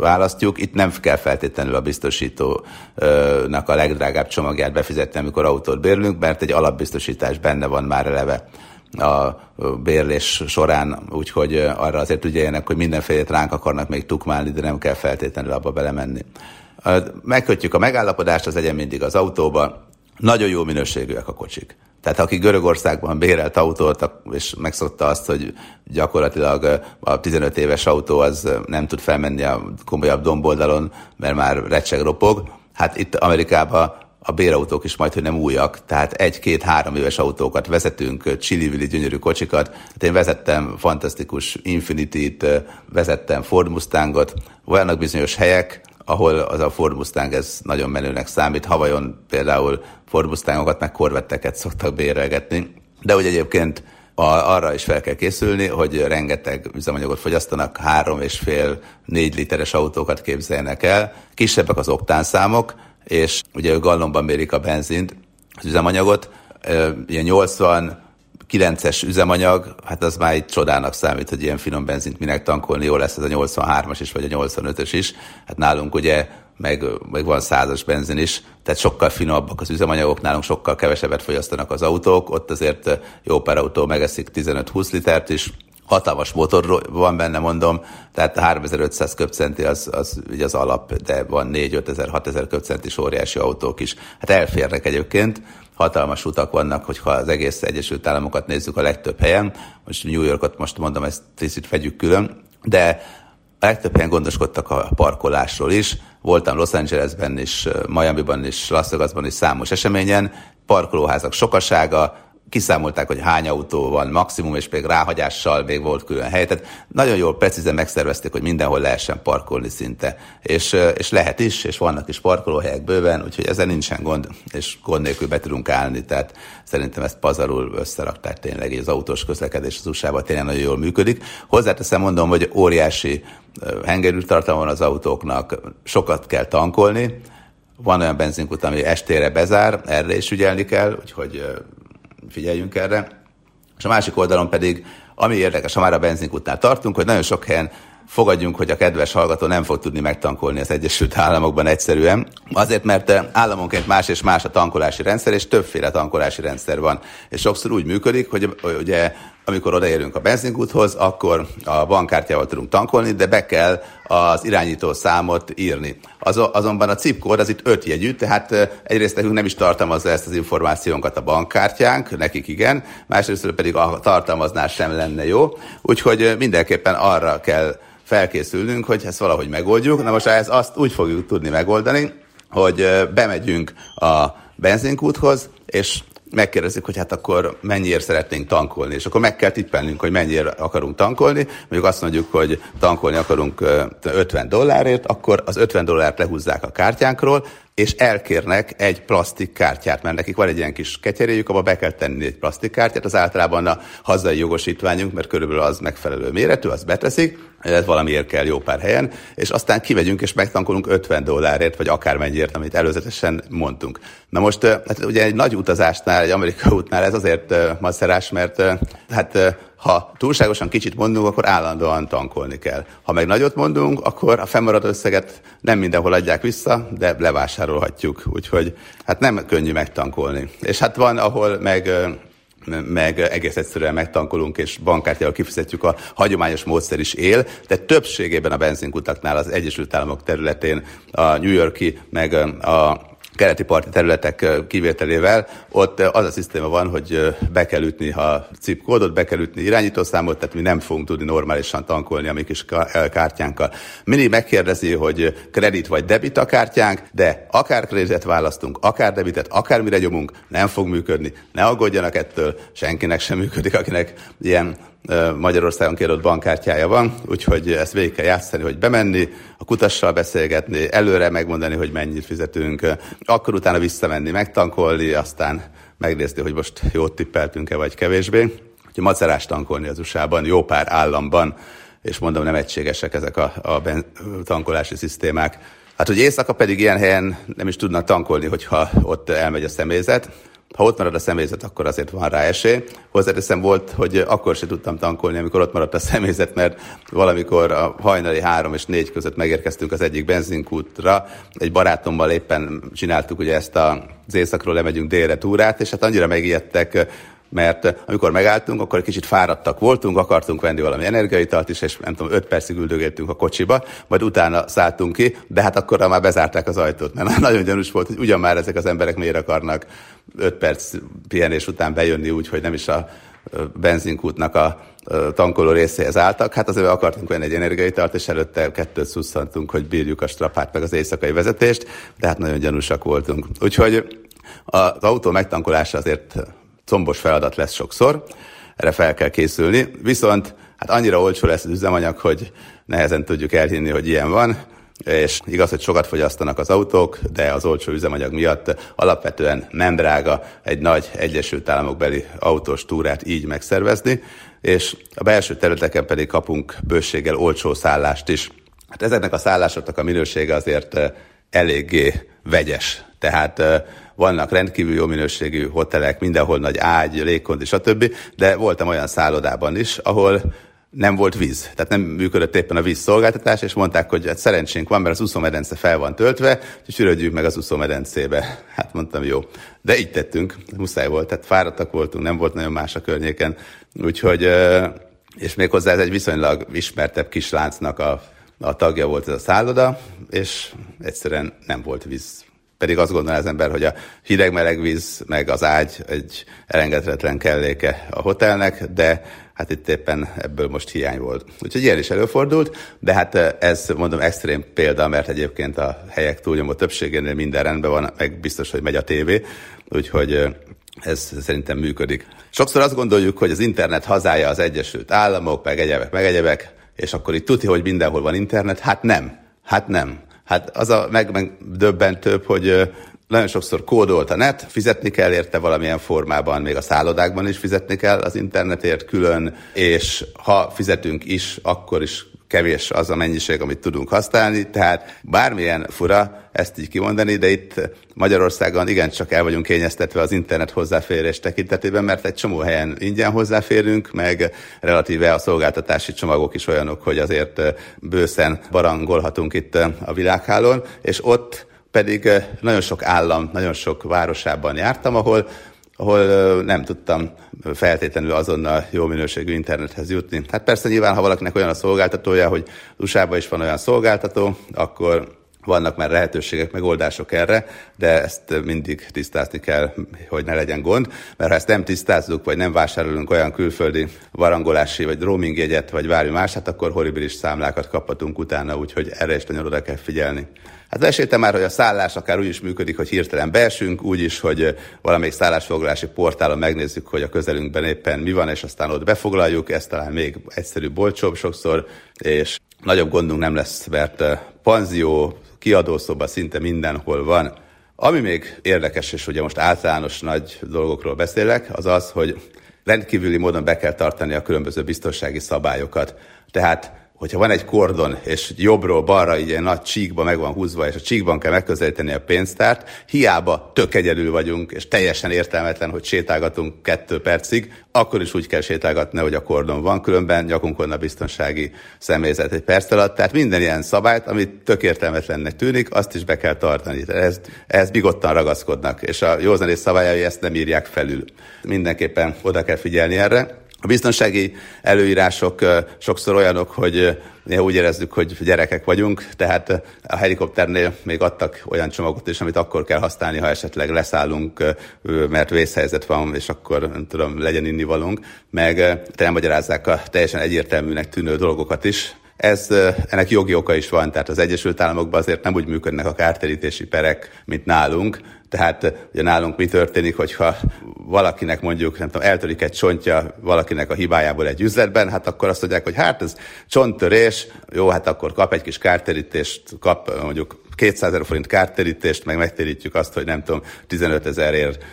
választjuk. Itt nem kell feltétlenül a biztosítónak a legdrágább csomagját befizetni, amikor autót bérlünk, mert egy alapbiztosítás benne van már eleve a bérlés során, úgyhogy arra azért ügyeljenek, hogy mindenfélét ránk akarnak még tukmálni, de nem kell feltétlenül abba belemenni. Megkötjük a megállapodást, az legyen mindig az autóba. Nagyon jó minőségűek a kocsik. Tehát aki Görögországban bérelt autót, és megszokta azt, hogy gyakorlatilag a 15 éves autó az nem tud felmenni a komolyabb domboldalon, mert már recseg ropog, hát itt Amerikában a bérautók is majd, hogy nem újak, tehát egy-két-három éves autókat vezetünk, csili gyönyörű kocsikat. Hát én vezettem fantasztikus Infinity-t, vezettem Ford Mustangot, vannak bizonyos helyek, ahol az a Ford Mustang ez nagyon menőnek számít. Havajon például Ford Mustangokat, meg korvetteket szoktak bérelgetni. De úgy egyébként arra is fel kell készülni, hogy rengeteg üzemanyagot fogyasztanak, három és fél, négy literes autókat képzeljenek el. Kisebbek az oktánszámok, és ugye ők gallonban mérik a benzint, az üzemanyagot, ilyen 80 9-es üzemanyag, hát az már egy csodának számít, hogy ilyen finom benzint minek tankolni, jó lesz ez a 83-as is, vagy a 85-ös is. Hát nálunk ugye meg, meg van százas benzin is, tehát sokkal finomabbak az üzemanyagok, nálunk sokkal kevesebbet fogyasztanak az autók, ott azért jó pár autó megeszik 15-20 litert is, hatalmas motor van benne, mondom, tehát 3500 köbcenti az, az ugye az alap, de van 4 5000 6000 köbcentis óriási autók is. Hát elférnek egyébként, hatalmas utak vannak, hogyha az egész Egyesült Államokat nézzük a legtöbb helyen. Most New Yorkot most mondom, ezt tisztít vegyük külön, de a legtöbb helyen gondoskodtak a parkolásról is. Voltam Los Angelesben is, Miami-ban is, Las Vegasban is számos eseményen. Parkolóházak sokasága, kiszámolták, hogy hány autó van maximum, és még ráhagyással még volt külön hely. Tehát nagyon jól, precízen megszervezték, hogy mindenhol lehessen parkolni szinte. És, és lehet is, és vannak is parkolóhelyek bőven, úgyhogy ezzel nincsen gond, és gond nélkül be tudunk állni. Tehát szerintem ezt pazarul összerakták tényleg, hogy az autós közlekedés az usa tényleg nagyon jól működik. Hozzáteszem mondom, hogy óriási hengerűtartalma van az autóknak, sokat kell tankolni, van olyan benzinkút, ami estére bezár, erre is ügyelni kell, úgyhogy figyeljünk erre. és a másik oldalon pedig, ami érdekes, ha már a benzinkútnál tartunk, hogy nagyon sok helyen fogadjunk, hogy a kedves hallgató nem fog tudni megtankolni az Egyesült Államokban egyszerűen. Azért, mert eh, államonként más és más a tankolási rendszer, és többféle tankolási rendszer van. És sokszor úgy működik, hogy ugye amikor odaérünk a benzinkúthoz, akkor a bankkártyával tudunk tankolni, de be kell az irányító számot írni. Az, azonban a CIP kód az itt öt jegyű, tehát eh, egyrészt nekünk nem is tartalmazza ezt az információnkat a bankkártyánk, nekik igen, másrészt pedig a tartalmaznál sem lenne jó, úgyhogy mindenképpen arra kell felkészülnünk, hogy ezt valahogy megoldjuk. Na most ezt azt úgy fogjuk tudni megoldani, hogy bemegyünk a benzinkúthoz, és megkérdezik, hogy hát akkor mennyiért szeretnénk tankolni, és akkor meg kell tippelnünk, hogy mennyiért akarunk tankolni. Mondjuk azt mondjuk, hogy tankolni akarunk 50 dollárért, akkor az 50 dollárt lehúzzák a kártyánkról, és elkérnek egy plastik kártyát, mert nekik van egy ilyen kis ketyeréjük, abba be kell tenni egy plastik kártyát, az általában a hazai jogosítványunk, mert körülbelül az megfelelő méretű, azt beteszik, ez valamiért kell jó pár helyen, és aztán kivegyünk és megtankolunk 50 dollárért, vagy akármennyiért, amit előzetesen mondtunk. Na most, hát ugye egy nagy utazásnál, egy amerikai útnál ez azért macerás, mert hát ha túlságosan kicsit mondunk, akkor állandóan tankolni kell. Ha meg nagyot mondunk, akkor a fennmaradó összeget nem mindenhol adják vissza, de levásárolhatjuk. Úgyhogy hát nem könnyű megtankolni. És hát van, ahol meg meg egész egyszerűen megtankolunk, és bankkártyával kifizetjük, a hagyományos módszer is él, de többségében a benzinkutaknál az Egyesült Államok területén a New Yorki, meg a keleti parti területek kivételével, ott az a szisztéma van, hogy be kell ütni a CIP kódot, be kell ütni irányítószámot, tehát mi nem fogunk tudni normálisan tankolni a mi kis kártyánkkal. Mindig megkérdezi, hogy kredit vagy debit a kártyánk, de akár kreditet választunk, akár debitet, akármire nyomunk, nem fog működni. Ne aggódjanak ettől, senkinek sem működik, akinek ilyen Magyarországon kiadott bankkártyája van, úgyhogy ezt végig kell játszani, hogy bemenni, a kutassal beszélgetni, előre megmondani, hogy mennyit fizetünk, akkor utána visszamenni, megtankolni, aztán megnézni, hogy most jót tippeltünk-e, vagy kevésbé. Úgyhogy macerás tankolni az USA-ban, jó pár államban, és mondom, nem egységesek ezek a, a tankolási szisztémák. Hát, hogy éjszaka pedig ilyen helyen nem is tudnak tankolni, hogyha ott elmegy a személyzet, ha ott marad a személyzet, akkor azért van rá esély. Hozzáteszem volt, hogy akkor se tudtam tankolni, amikor ott maradt a személyzet, mert valamikor a hajnali három és négy között megérkeztünk az egyik benzinkútra. Egy barátommal éppen csináltuk ugye ezt az éjszakról lemegyünk délre túrát, és hát annyira megijedtek mert amikor megálltunk, akkor egy kicsit fáradtak voltunk, akartunk venni valami energiaitalt is, és nem tudom, öt percig üldögéltünk a kocsiba, majd utána szálltunk ki, de hát akkor már bezárták az ajtót, mert [LAUGHS] nagyon gyanús volt, hogy ugyan már ezek az emberek miért akarnak öt perc pihenés után bejönni úgy, hogy nem is a benzinkútnak a tankoló részéhez álltak. Hát azért akartunk venni egy energiaitalt, és előtte kettőt szusszantunk, hogy bírjuk a strapát meg az éjszakai vezetést, de hát nagyon gyanúsak voltunk. Úgyhogy az autó megtankolása azért combos feladat lesz sokszor, erre fel kell készülni, viszont hát annyira olcsó lesz az üzemanyag, hogy nehezen tudjuk elhinni, hogy ilyen van, és igaz, hogy sokat fogyasztanak az autók, de az olcsó üzemanyag miatt alapvetően nem drága egy nagy Egyesült Államok beli autós túrát így megszervezni, és a belső területeken pedig kapunk bőséggel olcsó szállást is. Hát ezeknek a szállásoknak a minősége azért eh, eléggé vegyes. Tehát eh, vannak rendkívül jó minőségű hotelek, mindenhol nagy ágy, légkondi, stb. De voltam olyan szállodában is, ahol nem volt víz, tehát nem működött éppen a vízszolgáltatás, és mondták, hogy hát szerencsénk van, mert az úszómedence fel van töltve, és sürödjük meg az úszómedencébe. Hát mondtam, jó. De így tettünk, muszáj volt, tehát fáradtak voltunk, nem volt nagyon más a környéken. Úgyhogy, és még hozzá ez egy viszonylag ismertebb kisláncnak a, a tagja volt ez a szálloda, és egyszerűen nem volt víz pedig azt gondolja az ember, hogy a hideg-meleg víz, meg az ágy egy elengedhetetlen kelléke a hotelnek, de hát itt éppen ebből most hiány volt. Úgyhogy ilyen is előfordult, de hát ez mondom extrém példa, mert egyébként a helyek túlnyomó többségénél minden rendben van, meg biztos, hogy megy a tévé, úgyhogy ez szerintem működik. Sokszor azt gondoljuk, hogy az internet hazája az Egyesült Államok, meg egyebek, meg egyebek, és akkor itt tuti, hogy mindenhol van internet. Hát nem. Hát nem. Hát az a megdöbbentőbb, hogy nagyon sokszor kódolt a net, fizetni kell érte valamilyen formában, még a szállodákban is fizetni kell az internetért külön, és ha fizetünk is, akkor is kevés az a mennyiség, amit tudunk használni, tehát bármilyen fura ezt így kimondani, de itt Magyarországon igencsak el vagyunk kényeztetve az internet hozzáférés tekintetében, mert egy csomó helyen ingyen hozzáférünk, meg relatíve a szolgáltatási csomagok is olyanok, hogy azért bőszen barangolhatunk itt a világhálón, és ott pedig nagyon sok állam, nagyon sok városában jártam, ahol ahol nem tudtam feltétlenül azonnal jó minőségű internethez jutni. Hát persze nyilván, ha valakinek olyan a szolgáltatója, hogy USA-ban is van olyan szolgáltató, akkor vannak már lehetőségek, megoldások erre, de ezt mindig tisztázni kell, hogy ne legyen gond, mert ha ezt nem tisztázzuk, vagy nem vásárolunk olyan külföldi varangolási, vagy roaming jegyet, vagy bármi más, hát akkor horribilis számlákat kaphatunk utána, úgyhogy erre is nagyon oda kell figyelni. Hát meséltem már, hogy a szállás akár úgy is működik, hogy hirtelen beesünk, úgy is, hogy valamelyik szállásfoglalási portálon megnézzük, hogy a közelünkben éppen mi van, és aztán ott befoglaljuk, ez talán még egyszerűbb, bolcsóbb sokszor, és nagyobb gondunk nem lesz, mert panzió, kiadószoba szinte mindenhol van. Ami még érdekes, és ugye most általános nagy dolgokról beszélek, az az, hogy rendkívüli módon be kell tartani a különböző biztonsági szabályokat. Tehát hogyha van egy kordon, és jobbról balra egy nagy csíkba meg van húzva, és a csíkban kell megközelíteni a pénztárt, hiába tök egyedül vagyunk, és teljesen értelmetlen, hogy sétálgatunk kettő percig, akkor is úgy kell sétálgatni, hogy a kordon van, különben nyakunkon a biztonsági személyzet egy perc alatt. Tehát minden ilyen szabályt, amit tök értelmetlennek tűnik, azt is be kell tartani. Ez, ehhez bigottan ragaszkodnak, és a józanész szabályai ezt nem írják felül. Mindenképpen oda kell figyelni erre. A biztonsági előírások sokszor olyanok, hogy úgy érezzük, hogy gyerekek vagyunk, tehát a helikopternél még adtak olyan csomagot is, amit akkor kell használni, ha esetleg leszállunk, mert vészhelyzet van, és akkor nem tudom, legyen innivalónk, meg elmagyarázzák a teljesen egyértelműnek tűnő dolgokat is, ez, ennek jogi oka is van, tehát az Egyesült Államokban azért nem úgy működnek a kártérítési perek, mint nálunk. Tehát ugye nálunk mi történik, hogyha valakinek mondjuk, nem tudom, eltörik egy csontja valakinek a hibájából egy üzletben, hát akkor azt mondják, hogy hát ez csonttörés, jó, hát akkor kap egy kis kártérítést, kap mondjuk 200 ezer forint kártérítést, meg megtérítjük azt, hogy nem tudom, 15 ezerért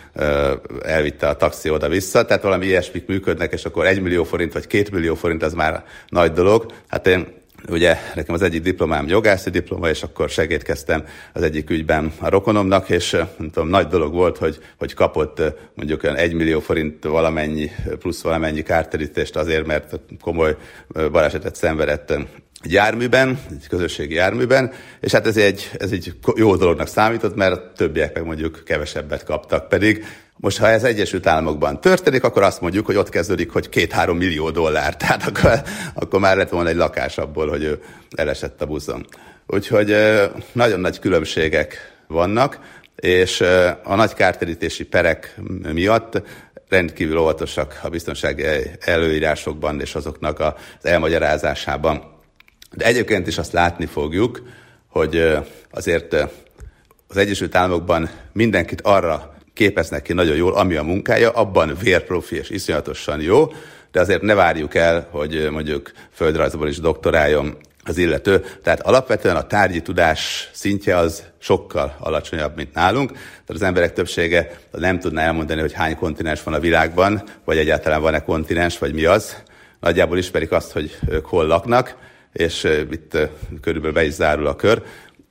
elvitte a taxi oda-vissza, tehát valami ilyesmik működnek, és akkor 1 millió forint vagy 2 millió forint az már nagy dolog. Hát én ugye nekem az egyik diplomám jogászi diploma, és akkor segítkeztem az egyik ügyben a rokonomnak, és nem tudom, nagy dolog volt, hogy, hogy kapott mondjuk olyan 1 millió forint valamennyi, plusz valamennyi kárterítést azért, mert komoly balesetet szenvedett egy járműben, egy közösségi járműben, és hát ez egy, ez egy jó dolognak számított, mert a többiek meg mondjuk kevesebbet kaptak. Pedig most, ha ez Egyesült Államokban történik, akkor azt mondjuk, hogy ott kezdődik, hogy két-három millió dollár. [LAUGHS] Tehát akkor, akkor már lett volna egy lakás abból, hogy ő elesett a buszon. Úgyhogy nagyon nagy különbségek vannak, és a nagy kártérítési perek miatt rendkívül óvatosak a biztonsági előírásokban és azoknak az elmagyarázásában. De egyébként is azt látni fogjuk, hogy azért az Egyesült Államokban mindenkit arra képeznek ki nagyon jól, ami a munkája, abban vérprofi és iszonyatosan jó, de azért ne várjuk el, hogy mondjuk földrajzból is doktoráljon az illető. Tehát alapvetően a tárgyi tudás szintje az sokkal alacsonyabb, mint nálunk. Tehát az emberek többsége nem tudná elmondani, hogy hány kontinens van a világban, vagy egyáltalán van-e kontinens, vagy mi az. Nagyjából ismerik azt, hogy ők hol laknak, és itt körülbelül be is zárul a kör,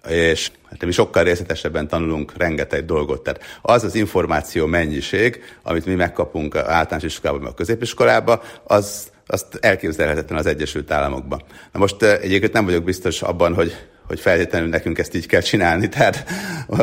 és hát mi sokkal részletesebben tanulunk rengeteg dolgot. Tehát az az információ mennyiség, amit mi megkapunk általános iskolában, a középiskolában, az azt elképzelhetetlen az Egyesült Államokban. Na most egyébként nem vagyok biztos abban, hogy hogy feltétlenül nekünk ezt így kell csinálni. [LAUGHS] Tehát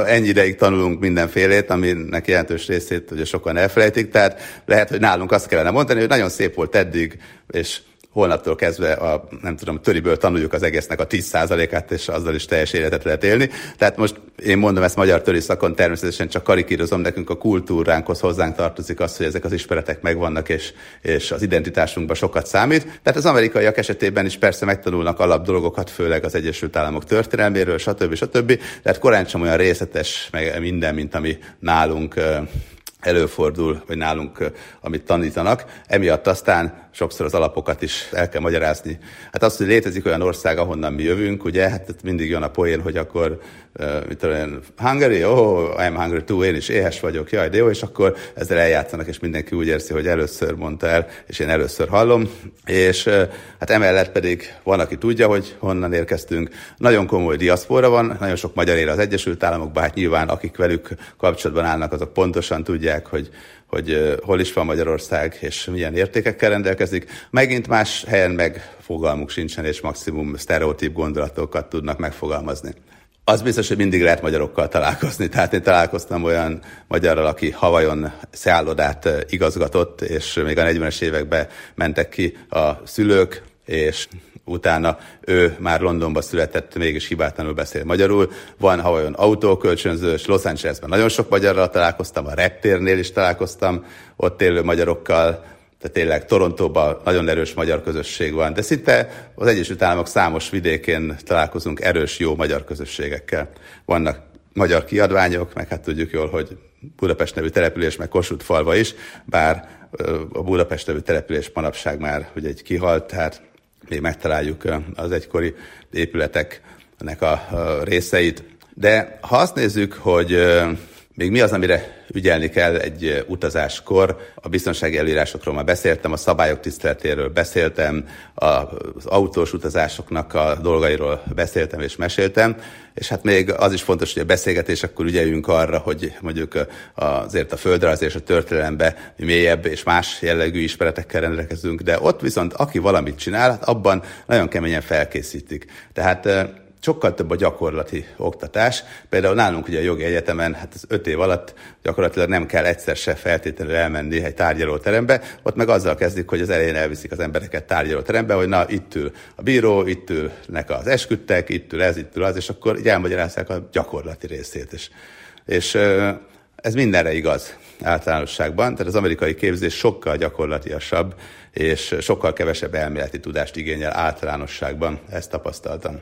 ennyi ideig tanulunk mindenfélét, aminek jelentős részét ugye sokan elfelejtik. Tehát lehet, hogy nálunk azt kellene mondani, hogy nagyon szép volt eddig, és holnaptól kezdve a, nem tudom, töriből tanuljuk az egésznek a 10%-át, és azzal is teljes életet lehet élni. Tehát most én mondom ezt magyar töri szakon, természetesen csak karikírozom, nekünk a kultúránkhoz hozzánk tartozik az, hogy ezek az ismeretek megvannak, és, és az identitásunkban sokat számít. Tehát az amerikaiak esetében is persze megtanulnak alap dolgokat, főleg az Egyesült Államok történelméről, stb. stb. Tehát korán sem olyan részletes meg minden, mint ami nálunk előfordul, vagy nálunk, amit tanítanak. Emiatt aztán sokszor az alapokat is el kell magyarázni. Hát az, hogy létezik olyan ország, ahonnan mi jövünk, ugye, hát mindig jön a poén, hogy akkor, mit tudom Hungary, oh, I'm hungry too, én is éhes vagyok, jaj, de jó, és akkor ezzel eljátszanak, és mindenki úgy érzi, hogy először mondta el, és én először hallom. És hát emellett pedig van, aki tudja, hogy honnan érkeztünk. Nagyon komoly diaszpora van, nagyon sok magyar él az Egyesült Államokban, hát nyilván akik velük kapcsolatban állnak, azok pontosan tudják, hogy hogy hol is van Magyarország, és milyen értékekkel rendelkezik. Megint más helyen meg fogalmuk sincsen, és maximum sztereotíp gondolatokat tudnak megfogalmazni. Az biztos, hogy mindig lehet magyarokkal találkozni. Tehát én találkoztam olyan magyarral, aki Havajon szállodát igazgatott, és még a 40-es években mentek ki a szülők, és utána ő már Londonban született, mégis hibátlanul beszél magyarul. Van Havajon autókölcsönzős, Los Angelesben nagyon sok magyarral találkoztam, a reptérnél is találkoztam, ott élő magyarokkal, tehát tényleg Torontóban nagyon erős magyar közösség van, de szinte az Egyesült Államok számos vidékén találkozunk erős, jó magyar közösségekkel. Vannak magyar kiadványok, meg hát tudjuk jól, hogy Budapest nevű település, meg Kossuth falva is, bár a Budapest nevű település manapság már ugye egy kihalt, tehát még megtaláljuk az egykori épületeknek a részeit. De ha azt nézzük, hogy még mi az, amire ügyelni kell egy utazáskor? A biztonsági előírásokról már beszéltem, a szabályok tiszteletéről beszéltem, az autós utazásoknak a dolgairól beszéltem és meséltem, és hát még az is fontos, hogy a beszélgetés akkor ügyeljünk arra, hogy mondjuk azért a földrajz és a történelembe mélyebb és más jellegű ismeretekkel rendelkezünk, de ott viszont aki valamit csinál, hát abban nagyon keményen felkészítik. Tehát sokkal több a gyakorlati oktatás. Például nálunk ugye a jogi egyetemen, hát az öt év alatt gyakorlatilag nem kell egyszer se feltétlenül elmenni egy tárgyalóterembe, ott meg azzal kezdik, hogy az elején elviszik az embereket tárgyalóterembe, hogy na itt ül a bíró, itt ülnek az esküdtek, itt ül ez, itt ül az, és akkor így elmagyarázzák a gyakorlati részét is. És ez mindenre igaz általánosságban, tehát az amerikai képzés sokkal gyakorlatiasabb, és sokkal kevesebb elméleti tudást igényel általánosságban, ezt tapasztaltam.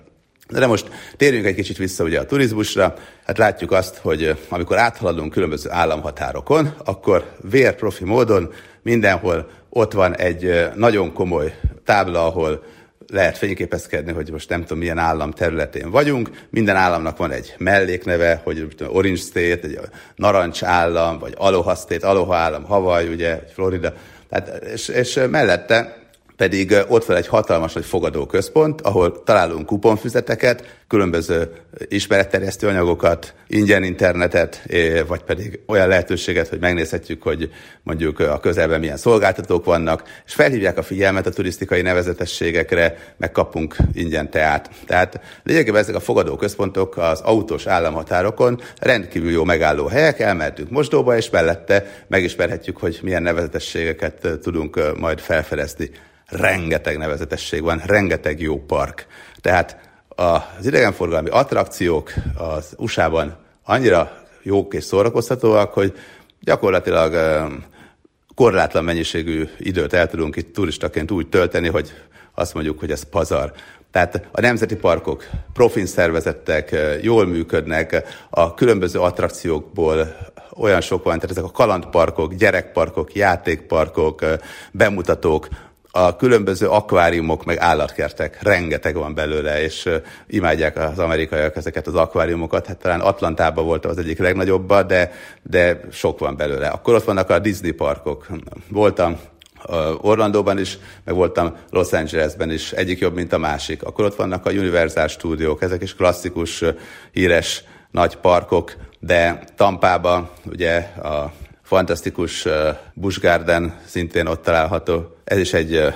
De most térjünk egy kicsit vissza ugye a turizmusra. Hát látjuk azt, hogy amikor áthaladunk különböző államhatárokon, akkor vérprofi módon mindenhol ott van egy nagyon komoly tábla, ahol lehet fényképezkedni, hogy most nem tudom milyen állam területén vagyunk. Minden államnak van egy mellékneve, hogy Orange State, egy narancs állam, vagy Aloha State, Aloha állam, Hawaii, ugye, Florida. Tehát, és, és mellette pedig ott van egy hatalmas nagy fogadóközpont, ahol találunk kuponfüzeteket, különböző ismeretterjesztő anyagokat, ingyen internetet, vagy pedig olyan lehetőséget, hogy megnézhetjük, hogy mondjuk a közelben milyen szolgáltatók vannak, és felhívják a figyelmet a turisztikai nevezetességekre, megkapunk ingyen teát. Tehát lényegében ezek a fogadóközpontok az autós államhatárokon rendkívül jó megálló helyek, elmehetünk mosdóba, és mellette megismerhetjük, hogy milyen nevezetességeket tudunk majd felfedezni rengeteg nevezetesség van, rengeteg jó park. Tehát az idegenforgalmi attrakciók az USA-ban annyira jók és szórakoztatóak, hogy gyakorlatilag korlátlan mennyiségű időt el tudunk itt turistaként úgy tölteni, hogy azt mondjuk, hogy ez pazar. Tehát a nemzeti parkok profin szervezettek, jól működnek, a különböző attrakciókból olyan sok van, tehát ezek a kalandparkok, gyerekparkok, játékparkok, bemutatók, a különböző akváriumok, meg állatkertek, rengeteg van belőle, és imádják az amerikaiak ezeket az akváriumokat. Hát talán Atlantában volt az egyik legnagyobba, de, de sok van belőle. Akkor ott vannak a Disney parkok. Voltam Orlandóban is, meg voltam Los Angelesben is, egyik jobb, mint a másik. Akkor ott vannak a Universal stúdiók, ezek is klasszikus, híres nagy parkok, de Tampába ugye a fantasztikus Busch Garden szintén ott található. Ez is egy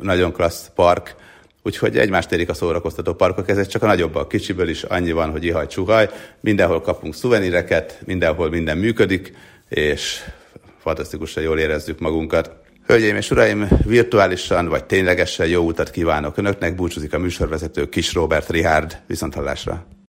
nagyon klassz park, úgyhogy egymást érik a szórakoztató parkok, ez csak a nagyobb, a kicsiből is annyi van, hogy ihaj csuhaj, mindenhol kapunk szuveníreket, mindenhol minden működik, és fantasztikusan jól érezzük magunkat. Hölgyeim és uraim, virtuálisan vagy ténylegesen jó utat kívánok Önöknek, búcsúzik a műsorvezető Kis Robert Richard, viszonthallásra.